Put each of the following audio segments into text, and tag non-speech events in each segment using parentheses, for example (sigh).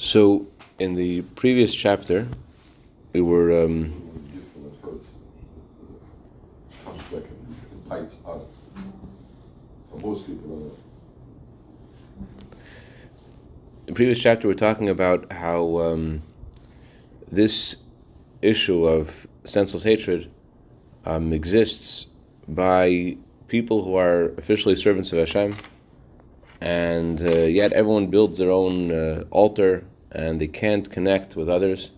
So, in the previous chapter, we were. Um, in the previous chapter, we are talking about how um, this issue of senseless hatred um, exists by people who are officially servants of Hashem, and uh, yet everyone builds their own uh, altar and they can't connect with others.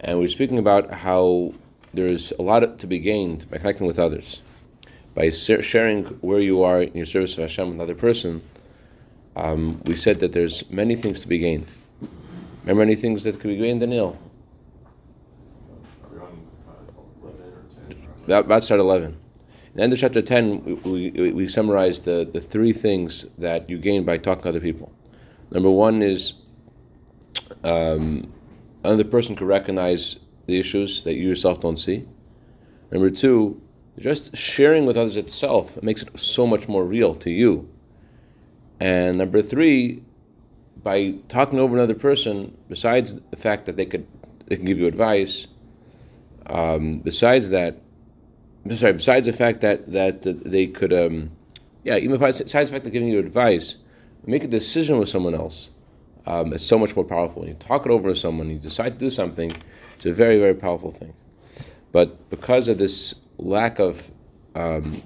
And we're speaking about how there's a lot to be gained by connecting with others, by sharing where you are in your service of Hashem with another person. Um, we said that there's many things to be gained. Remember any things that could be gained, Daniel? About start 11. The end of chapter 10, we, we, we summarize the, the three things that you gain by talking to other people. Number one is um, another person can recognize the issues that you yourself don't see. Number two, just sharing with others itself it makes it so much more real to you. And number three, by talking over another person, besides the fact that they could they can give you advice, um, besides that, sorry, besides the fact that that, that they could, um, yeah, even besides the fact of giving you advice, make a decision with someone else um, is so much more powerful. When you talk it over with someone, you decide to do something, it's a very, very powerful thing. But because of this lack of um,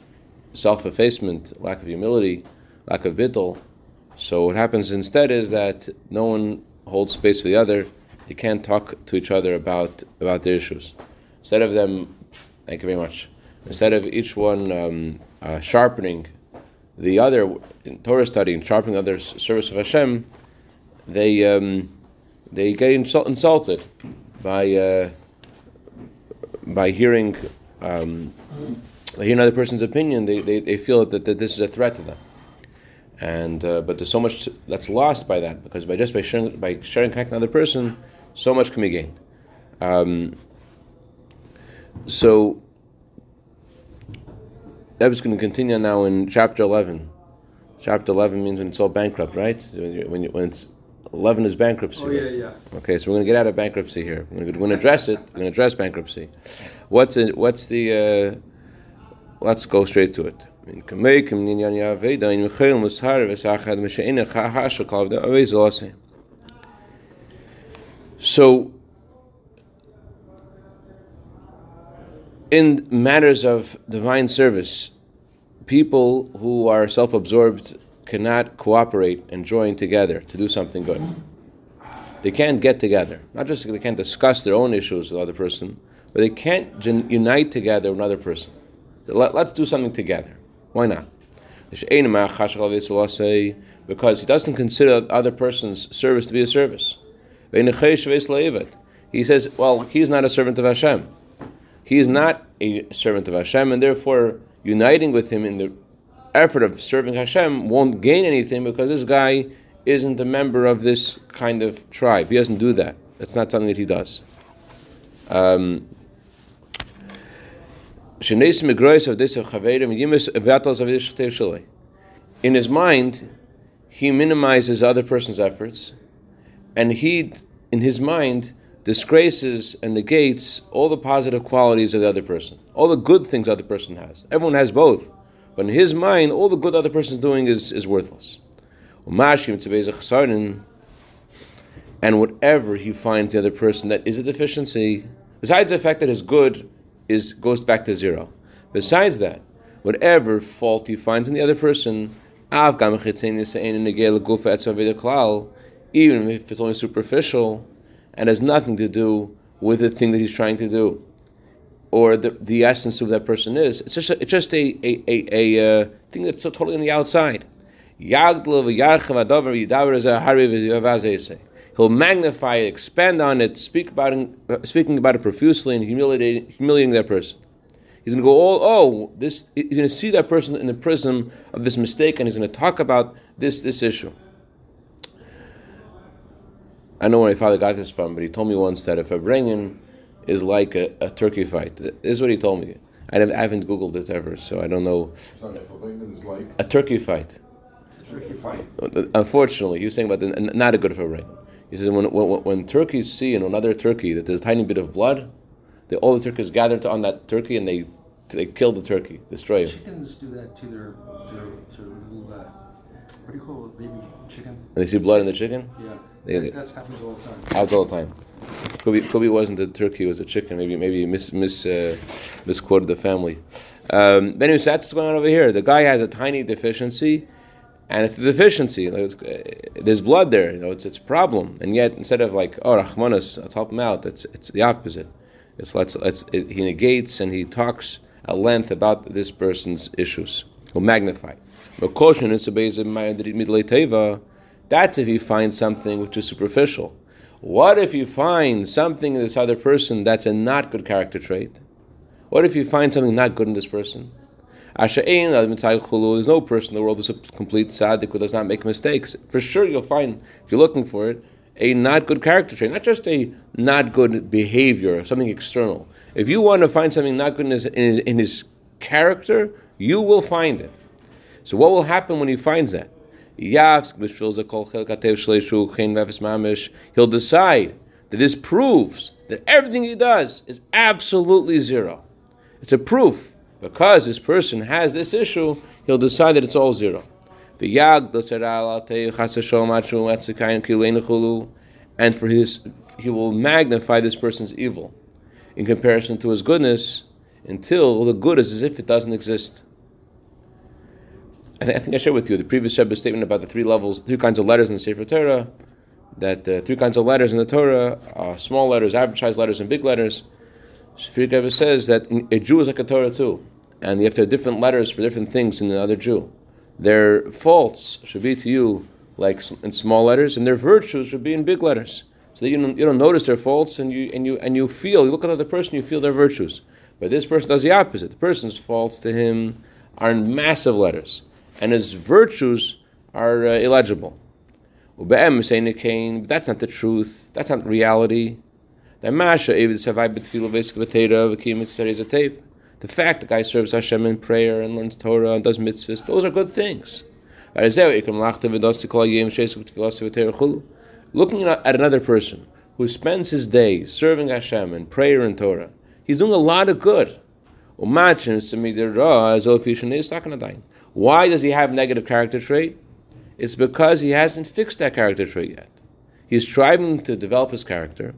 self effacement, lack of humility, lack of bittul, so what happens instead is that no one holds space for the other. You can't talk to each other about about their issues. Instead of them, thank you very much. Instead of each one um, uh, sharpening the other in Torah study and sharpening the other's service of Hashem, they um, they get insult- insulted by uh, by hearing um, hearing another person's opinion. They, they, they feel that, that this is a threat to them, and uh, but there's so much that's lost by that because by just by sharing by sharing connecting another person, so much can be gained. Um, so that was going to continue now in chapter eleven. Chapter eleven means when it's all bankrupt, right? When, you, when it's 11 is bankruptcy. Oh, yeah, yeah. Okay, so we're going to get out of bankruptcy here. We're going to address it. We're going to address bankruptcy. What's it, what's the, uh, let's go straight to it. So, in matters of divine service, people who are self absorbed cannot cooperate and join together to do something good. They can't get together. Not just they can't discuss their own issues with the other person, but they can't unite together with another person. Let, us do something together. Why not? Because he doesn't consider the other person's service to be a service. He says, well, he's not a servant of Hashem. He is not a servant of Hashem, and therefore uniting with him in the effort of serving Hashem won't gain anything because this guy isn't a member of this kind of tribe. He doesn't do that. That's not something that he does. Um, in his mind, he minimizes other person's efforts, and he, in his mind, disgraces and negates all the positive qualities of the other person, all the good things the other person has. Everyone has both. But in his mind, all the good the other person is doing is, is worthless. And whatever he finds the other person that is a deficiency, besides the fact that his good is goes back to zero. Besides that, whatever fault he finds in the other person, even if it's only superficial and has nothing to do with the thing that he's trying to do, or the, the essence of that person is. It's just a, it's just a, a, a, a uh, thing that's totally on the outside. He'll magnify it, expand on it, speak about it, speaking about it profusely and humiliating, humiliating that person. He's going to go all, oh, this. He's going to see that person in the prism of this mistake, and he's going to talk about this this issue. I know where my father got this from, but he told me once that if a bringing is like a, a turkey fight. This is what he told me. I haven't, I haven't Googled it ever, so I don't know. Like a turkey fight. A turkey fight. Unfortunately, you're saying about the, not a good for rain. He says when, when, when turkeys see in another turkey that there's a tiny bit of blood, they, all the turkeys gather to, on that turkey and they they kill the turkey, destroy it. Chickens do that to their, their, to their little, uh, what do you call it, baby chicken? And they see blood in the chicken. Yeah, They- that happens all the time. Happens all the time. Kobe, be, could be it wasn't a turkey, it was a chicken. Maybe maybe mis, mis, uh, misquoted the family. Um, but anyways, that's what's going on over here. The guy has a tiny deficiency, and it's a deficiency. Like, it's, uh, there's blood there. You know, it's it's a problem. And yet, instead of like, oh, Rahmanas, let's help him out. It's it's the opposite. It's let's let's it, he negates and he talks at length about this person's issues. Or magnify. But caution is That's if you find something which is superficial. What if you find something in this other person that's a not good character trait? What if you find something not good in this person? There's no person in the world who's a complete tzaddik who does not make mistakes. For sure, you'll find, if you're looking for it, a not good character trait, not just a not good behavior, something external. If you want to find something not good in his, in, in his character, you will find it. So, what will happen when he finds that? He'll decide that this proves that everything he does is absolutely zero. It's a proof. Because this person has this issue, he'll decide that it's all zero. And for his, he will magnify this person's evil in comparison to his goodness until the good is as if it doesn't exist. I, th- I think I shared with you the previous Rebbe statement about the three levels, three kinds of letters in the Sefer Torah. That the three kinds of letters in the Torah are small letters, average sized letters, and big letters. Sefer Rebbe says that a Jew is like a Torah too, and you have to have different letters for different things in another Jew. Their faults should be to you like in small letters, and their virtues should be in big letters. So that you don't, you don't notice their faults, and you and you and you feel. You look at the other person, you feel their virtues. But this person does the opposite. The person's faults to him are in massive letters and his virtues are uh, illegible. That's not the truth. That's not reality. The fact that guy serves Hashem in prayer and learns Torah and does mitzvahs, those are good things. Looking at another person who spends his day serving Hashem in prayer and Torah, he's doing a lot of good. Why does he have negative character trait? It's because he hasn't fixed that character trait yet. He's striving to develop his character,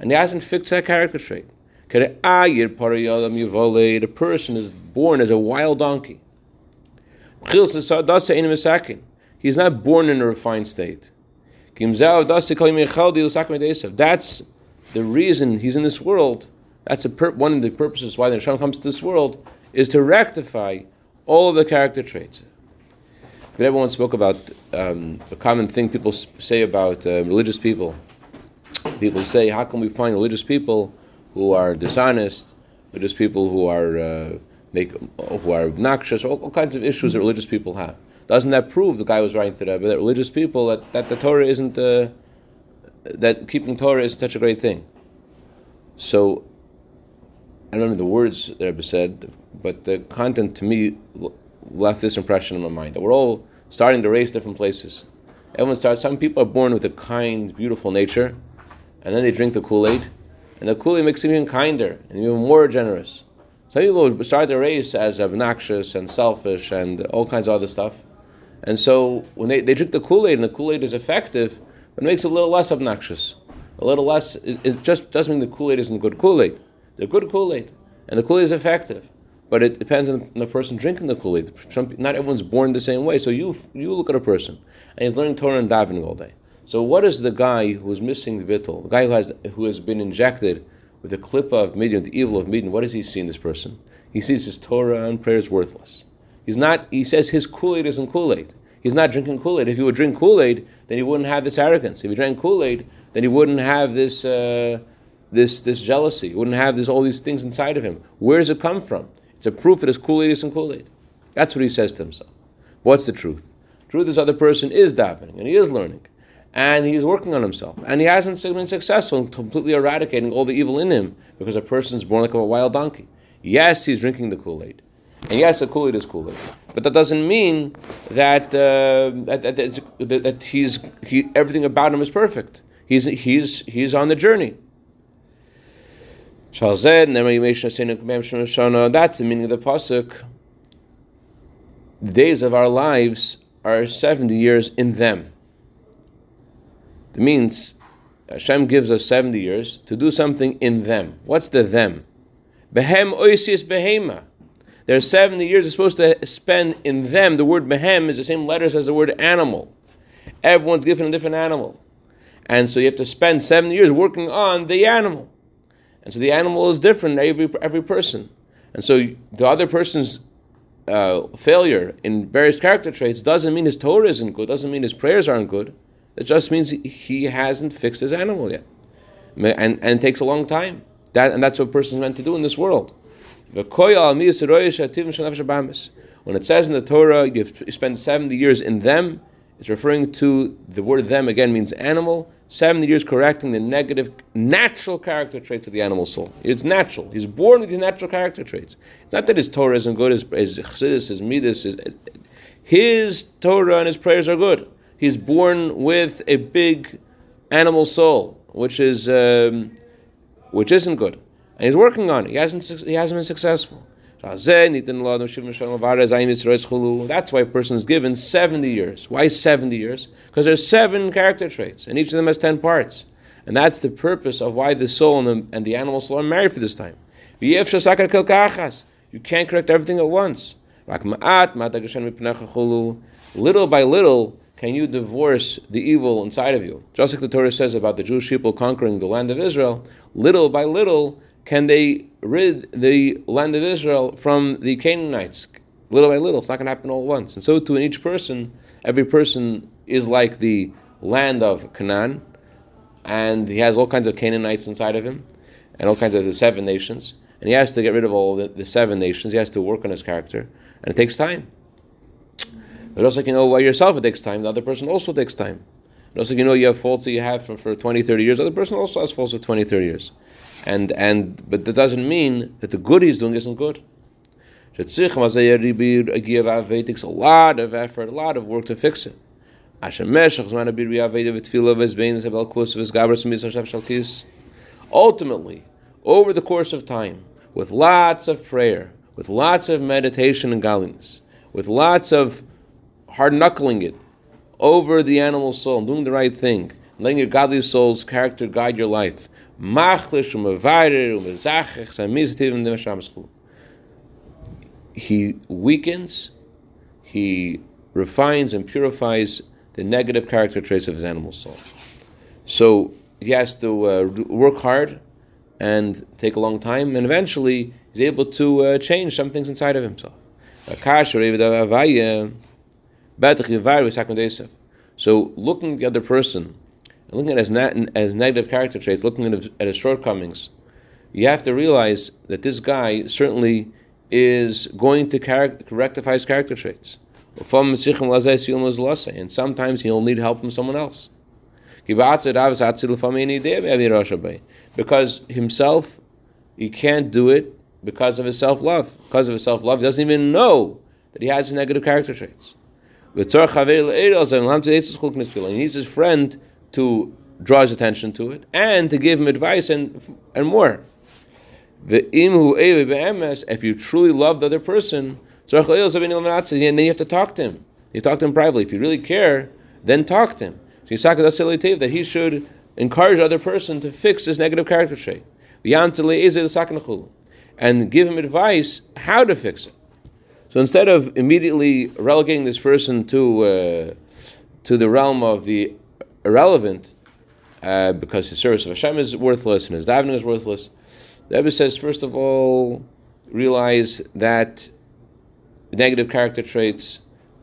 and he hasn't fixed that character trait. A person is born as a wild donkey. He's not born in a refined state. That's the reason he's in this world. That's pur- one of the purposes why the Hashem comes to this world is to rectify all of the character traits. Did Everyone spoke about um, a common thing people say about uh, religious people. People say, "How can we find religious people who are dishonest, religious people who are uh, make, who are obnoxious, all, all, kinds of issues that religious people have?" Doesn't that prove the guy was writing to that religious people that, that the Torah isn't uh, that keeping Torah is such a great thing? So I don't know the words that Rebbe said, but the content to me left this impression in my mind that we're all starting to race different places. Everyone starts. Some people are born with a kind, beautiful nature, and then they drink the Kool Aid, and the Kool Aid makes them even kinder and even more generous. Some people start their race as obnoxious and selfish and all kinds of other stuff, and so when they, they drink the Kool Aid and the Kool Aid is effective, it makes it a little less obnoxious, a little less. It, it just doesn't mean the Kool Aid isn't good Kool Aid. They're good Kool Aid, and the Kool Aid is effective but it depends on the person drinking the Kool Aid. Not everyone's born the same way. So you you look at a person and he's learning Torah and davening all day. So what is the guy who is missing the bittul, the guy who has who has been injected with the clip of Midian, the evil of Midian? What does he see in this person? He sees his Torah and prayer is worthless. He's not. He says his Kool Aid isn't Kool Aid. He's not drinking Kool Aid. If he would drink Kool Aid, then he wouldn't have this arrogance. If he drank Kool Aid, then he wouldn't have this. Uh, this, this jealousy, he wouldn't have this, all these things inside of him. Where does it come from? It's a proof that his Kool-Aid isn't Kool-Aid. That's what he says to himself. What's the truth? Truth is, other person is davening and he is learning, and he's working on himself, and he hasn't been successful in completely eradicating all the evil in him because a person is born like a wild donkey. Yes, he's drinking the Kool-Aid, and yes, the Kool-Aid is Kool-Aid, but that doesn't mean that uh, that, that, that, he's he, everything about him is perfect. He's he's he's on the journey. That's the meaning of the pasuk. The days of our lives are seventy years in them. It means Hashem gives us seventy years to do something in them. What's the them? Behem oisius behema. There are 70 years you're supposed to spend in them. The word behem is the same letters as the word animal. Everyone's given a different animal. And so you have to spend 70 years working on the animal. And so the animal is different every, every person. And so the other person's uh, failure in various character traits doesn't mean his Torah isn't good, doesn't mean his prayers aren't good. It just means he hasn't fixed his animal yet. And, and it takes a long time. That, and that's what a person's meant to do in this world. When it says in the Torah, you spend 70 years in them, it's referring to the word them again means animal. 70 years correcting the negative, natural character traits of the animal soul. It's natural. He's born with these natural character traits. It's not that his Torah isn't good, his, his chassidus, his midas, his, his Torah and his prayers are good. He's born with a big animal soul, which is um, which isn't good and he's working on it. He hasn't, he hasn't been successful. That's why a person is given 70 years. Why 70 years? Because there's seven character traits, and each of them has 10 parts. And that's the purpose of why the soul and the, and the animal soul are married for this time. You can't correct everything at once. Little by little, can you divorce the evil inside of you? Just like the Torah says about the Jewish people conquering the land of Israel, little by little, can they rid the land of Israel from the Canaanites little by little. It's not going to happen all at once. And so too in each person, every person is like the land of Canaan, and he has all kinds of Canaanites inside of him, and all kinds of the seven nations. And he has to get rid of all the, the seven nations. He has to work on his character, and it takes time. But also, you know, by yourself it takes time. The other person also takes time. But also, you know, you have faults that you have for, for 20, 30 years. The other person also has faults for 20, 30 years and and but that doesn't mean that the good he's doing isn't good. It takes a lot of effort, a lot of work to fix it. Ultimately, over the course of time, with lots of prayer, with lots of meditation and godliness, with lots of hard knuckling it over the animal soul, doing the right thing, letting your godly soul's character guide your life. He weakens, he refines and purifies the negative character traits of his animal soul. So he has to uh, work hard and take a long time, and eventually he's able to uh, change some things inside of himself. So looking at the other person looking at his, as negative character traits, looking at his, at his shortcomings, you have to realize that this guy certainly is going to char- rectify his character traits. And sometimes he'll need help from someone else. Because himself, he can't do it because of his self love. Because of his self love, he doesn't even know that he has negative character traits. He needs his friend to draw his attention to it and to give him advice and and more. If you truly love the other person, then you have to talk to him. You talk to him privately. If you really care, then talk to him. So that he should encourage the other person to fix this negative character trait. And give him advice how to fix it. So instead of immediately relegating this person to uh, to the realm of the irrelevant uh, because his service of Hashem is worthless and his davening is worthless. The Rebbe says, first of all, realize that negative character traits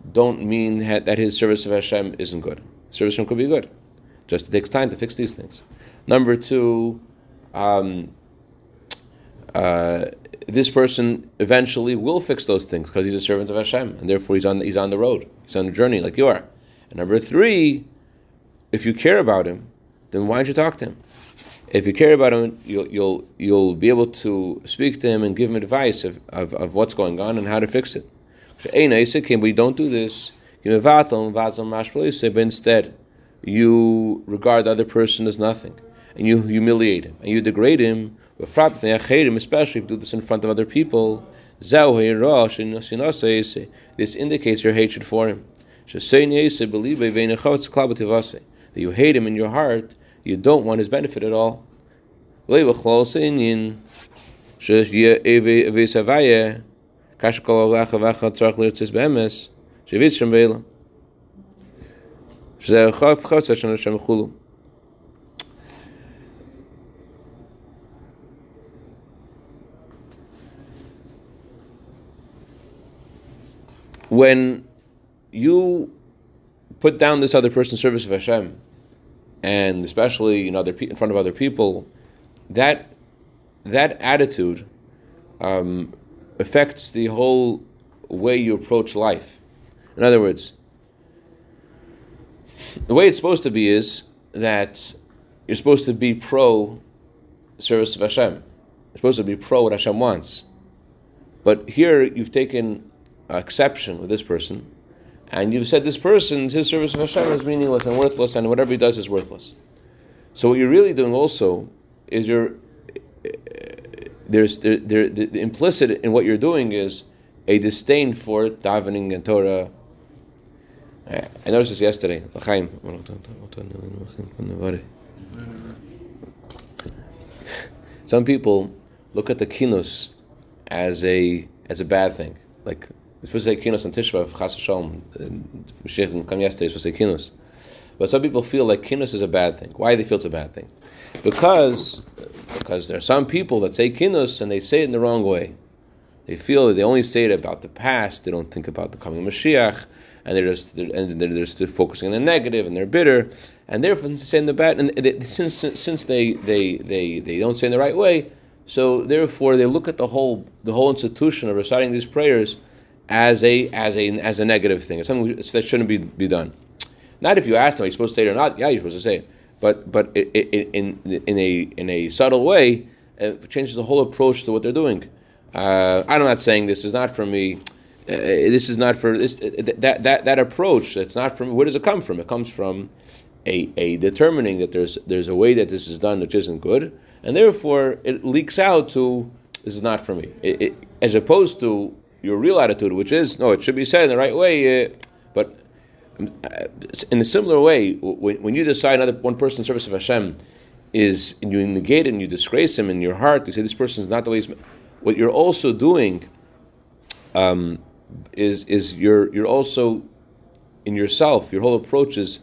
don't mean that his service of Hashem isn't good. Service of Hashem could be good. Just it takes time to fix these things. Number two, um, uh, this person eventually will fix those things because he's a servant of Hashem, and therefore he's on the, he's on the road, he's on the journey like you are. And number three, if you care about him, then why don't you talk to him? If you care about him, you'll you'll you'll be able to speak to him and give him advice of, of, of what's going on and how to fix it. But don't do this. But instead, you regard the other person as nothing, and you humiliate him, and you degrade him, especially if you do this in front of other people, this indicates your hatred for him. That you hate him in your heart, you don't want his benefit at all. When you put down this other person's service of Hashem, and especially in other in front of other people, that that attitude um, affects the whole way you approach life. In other words, the way it's supposed to be is that you're supposed to be pro service of Hashem. You're supposed to be pro what Hashem wants. But here you've taken exception with this person, and you've said this person, his service of Hashem is meaningless and worthless, and whatever he does is worthless. So what you're really doing also is you're there's there, there, the, the implicit in what you're doing is a disdain for davening and Torah. I noticed this yesterday. Some people look at the kinos as a as a bad thing. Like we're supposed to say kinus on Tisha B'Av, Chas Shalom. Uh, Mashiach didn't come yesterday. Supposed to say kinus, but some people feel like kinus is a bad thing. Why do they feel it's a bad thing? Because because there are some people that say kinus and they say it in the wrong way. They feel that they only say it about the past. They don't think about the coming Mashiach, and they're just they're, and they're just focusing on the negative, and they're bitter, and therefore saying the bad. And they, since since they, they they they don't say in the right way, so therefore they look at the whole the whole institution of reciting these prayers as a as a as a negative thing. It's something that shouldn't be, be done. Not if you ask them, are you supposed to say it or not? Yeah, you're supposed to say it. But but it, it, in in a in a subtle way, it changes the whole approach to what they're doing. Uh, I'm not saying this is not for me. Uh, this is not for this that that that approach. It's not from where does it come from? It comes from a, a determining that there's there's a way that this is done which isn't good, and therefore it leaks out to this is not for me. It, it, as opposed to your real attitude, which is no, it should be said in the right way. Uh, but uh, in a similar way, when, when you decide another one person's service of Hashem is you negate and you disgrace him in your heart, you say this person is not the way. He's, what you're also doing um, is is you're you're also in yourself. Your whole approach is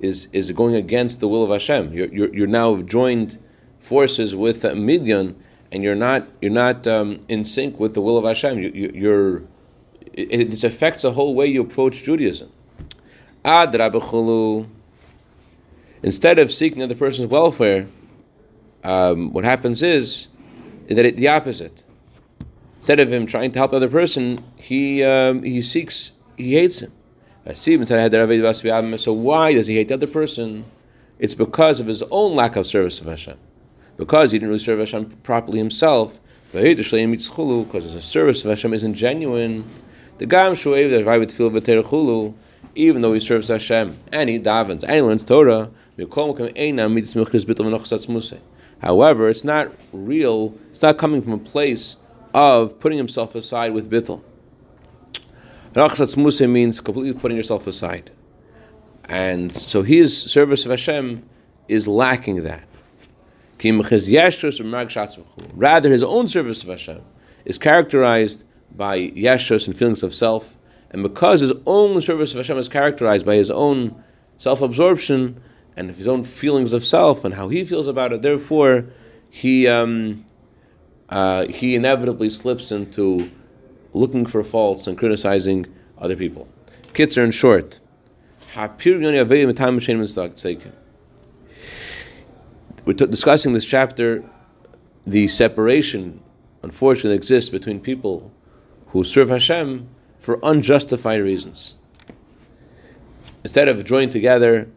is is going against the will of Hashem. You're you're, you're now joined forces with uh, Midian and you're not you're not um, in sync with the will of Hashem. You, you, you're it, this affects the whole way you approach Judaism. Ad Instead of seeking other person's welfare, um, what happens is, is that it, the opposite. Instead of him trying to help the other person, he um, he seeks he hates him. So why does he hate the other person? It's because of his own lack of service of Hashem because he didn't really serve Hashem properly himself, because the service of Hashem isn't genuine, the Gam Shuev even though he serves Hashem and he davens and he learns Torah, However, it's not real, it's not coming from a place of putting himself aside with bittul. Rachsatz Musa means completely putting yourself aside. And so his service of Hashem is lacking that. Rather, his own service of Hashem is characterized by yeshus and feelings of self, and because his own service of Hashem is characterized by his own self-absorption and his own feelings of self and how he feels about it, therefore he um, uh, he inevitably slips into looking for faults and criticizing other people. Kitzer in short we're t- discussing this chapter, the separation, unfortunately, exists between people who serve Hashem for unjustified reasons. Instead of joining together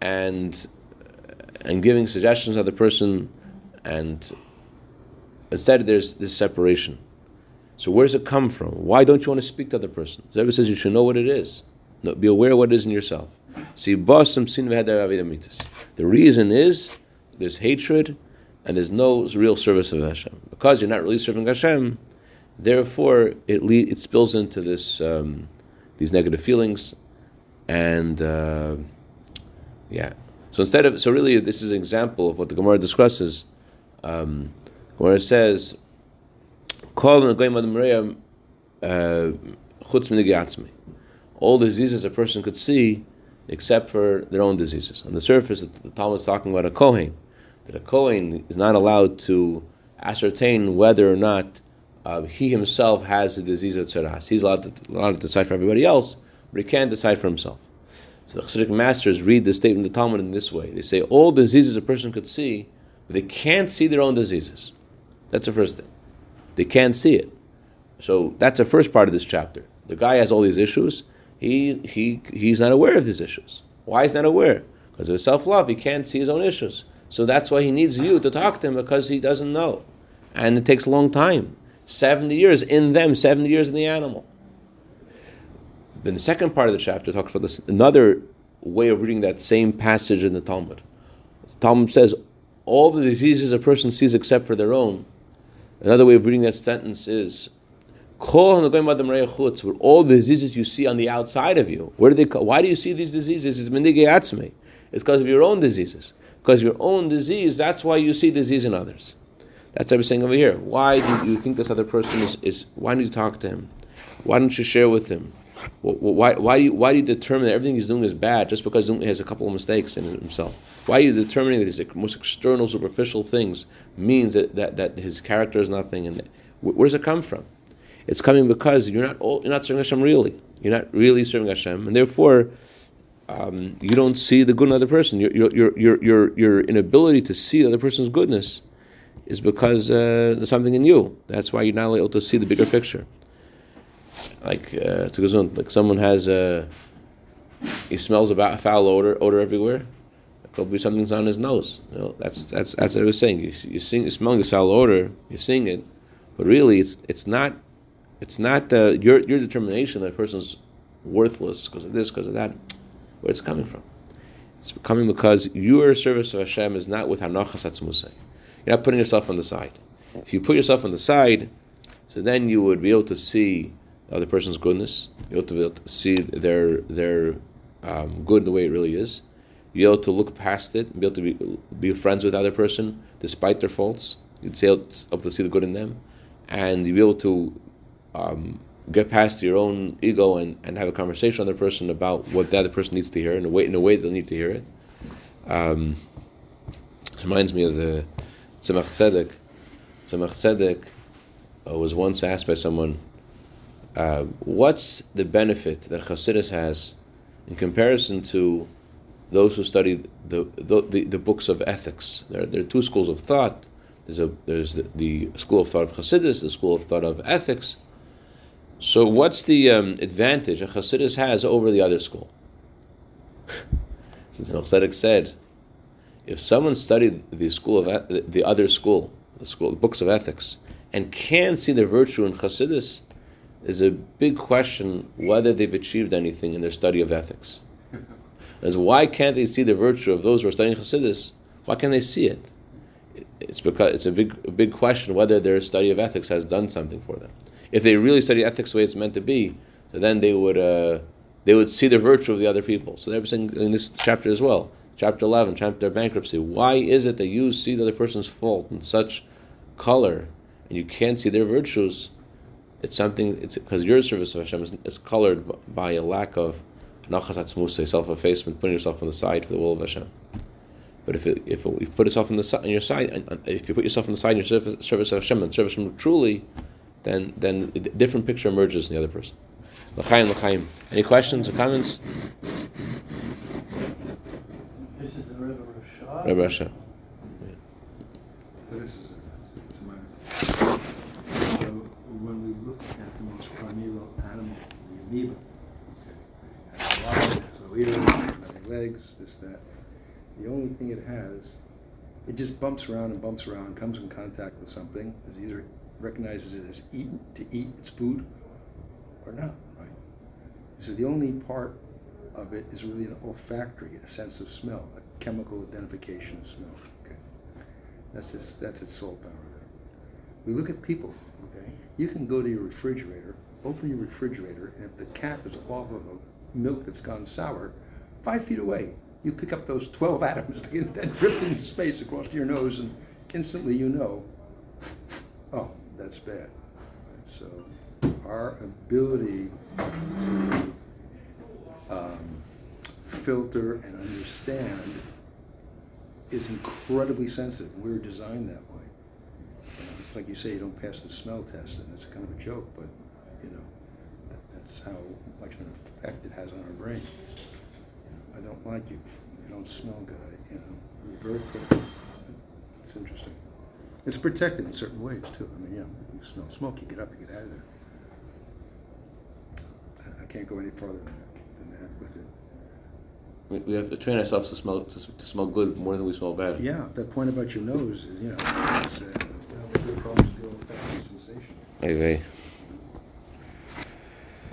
and and giving suggestions to the person, and instead there's this separation. So where does it come from? Why don't you want to speak to the person? Zebra says you should know what it is. be aware what it is in yourself. See, The reason is there's hatred and there's no real service of Hashem. Because you're not really serving Hashem, therefore it le- it spills into this um, these negative feelings, and uh, yeah. So instead of so really this is an example of what the Gemara discusses. Um, Gemara says, "Call the chutz All diseases a person could see, except for their own diseases. On the surface, the Talmud is talking about a kohen, that a kohen is not allowed to ascertain whether or not uh, he himself has the disease of tzaras. He's allowed to, allowed to decide for everybody else, but he can't decide for himself. So the Chassidic masters read the statement of the Talmud in this way. They say all diseases a person could see, but they can't see their own diseases. That's the first thing. They can't see it. So that's the first part of this chapter. The guy has all these issues. He, he, he's not aware of these issues. Why is he not aware? Because of self love. He can't see his own issues. So that's why he needs you to talk to him because he doesn't know. And it takes a long time 70 years in them, 70 years in the animal. Then the second part of the chapter talks about this another way of reading that same passage in the Talmud. The Talmud says, All the diseases a person sees except for their own. Another way of reading that sentence is all the diseases you see on the outside of you. Where do they? Why do you see these diseases? It's It's because of your own diseases. Because your own disease. That's why you see disease in others. That's what I'm saying over here. Why do you think this other person is? is why don't you talk to him? Why don't you share with him? Why, why, do you, why do you determine that everything he's doing is bad just because he has a couple of mistakes in himself? Why are you determining that his most external, superficial things means that, that, that his character is nothing? And where does it come from? It's coming because you're not you're not serving Hashem really. You're not really serving Hashem, and therefore um, you don't see the good in the other person. Your your your your your inability to see the other person's goodness is because uh, there's something in you. That's why you're not able to see the bigger picture. Like uh, like someone has a he smells a foul odor odor everywhere. Be something's on his nose. You know, that's that's that's what I was saying. You you see, you're smelling the foul odor, you're seeing it, but really it's it's not it's not uh, your your determination that a person's worthless because of this, because of that. Where it's coming from? It's coming because your service of Hashem is not with hanachas atzmusay. You're not putting yourself on the side. If you put yourself on the side, so then you would be able to see the other person's goodness. To, be able to see their their um, good the way it really is. You're able to look past it and be able to be, be friends with the other person despite their faults. You'd be able to see the good in them, and you'd be able to um, get past your own ego and, and have a conversation with the person about what the other person needs to hear in a way in a way they'll need to hear it. Um, it reminds me of the Tzemach Tzedek. Tzemach Tzedek uh, was once asked by someone, uh, "What's the benefit that Chassidus has in comparison to those who study the the, the, the books of ethics? There, there are two schools of thought. There's a there's the, the school of thought of Chassidus, the school of thought of ethics." So, what's the um, advantage a Chassidus has over the other school? (laughs) Since Tzemach Tzedek said, if someone studied the school of the other school, the school, the books of ethics, and can see the virtue in Chassidus, is a big question whether they've achieved anything in their study of ethics. As why can't they see the virtue of those who are studying Chassidus? Why can't they see it? It's because it's a big, a big question whether their study of ethics has done something for them if they really study ethics the way it's meant to be, so then they would uh, they would see the virtue of the other people. So they're saying in this chapter as well, chapter eleven, chapter bankruptcy. Why is it that you see the other person's fault in such color, and you can't see their virtues? It's something. It's because your service of Hashem is, is colored by a lack of nachas self-effacement, putting yourself on the side for the will of Hashem. But if it, if you put yourself on the on your side, if you put yourself on the side in your service, service of Hashem and service Hashem truly, then then a different picture emerges in the other person. L'chaim, l'chaim. Any questions or comments? This is the Rebbe Rashab. Rebbe Rashab. This is So when we look at the most primeval animal, the amoeba, it has so ears, legs, this, that. The only thing it has, it just bumps around and bumps around, comes in contact with something. It's either recognizes it as eaten, to eat its food, or not, right? Said the only part of it is really an olfactory, a sense of smell, a chemical identification of smell. Okay, that's its that's its sole power there. We look at people. Okay, you can go to your refrigerator, open your refrigerator, and if the cap is off of a milk that's gone sour, five feet away, you pick up those twelve (laughs) atoms that drift into space across your nose, and instantly you know, that's bad. So our ability to um, filter and understand is incredibly sensitive. We're designed that way. Like you say, you don't pass the smell test, and it's kind of a joke, but you know, that, that's how much of an effect it has on our brain. I don't like you. You don't smell good. You know, you're very critical. It's interesting. It's protected in certain ways too. I mean, yeah, you smell smoke, you get up, you get out of there. I- I can't go any farther than that, than that with it. We, we have to train ourselves to smell to, to smell good more than we smell bad. Yeah, that point about your nose is, you know, it's, uh, one of the good problems with the olfactory sensation. Hey, hey.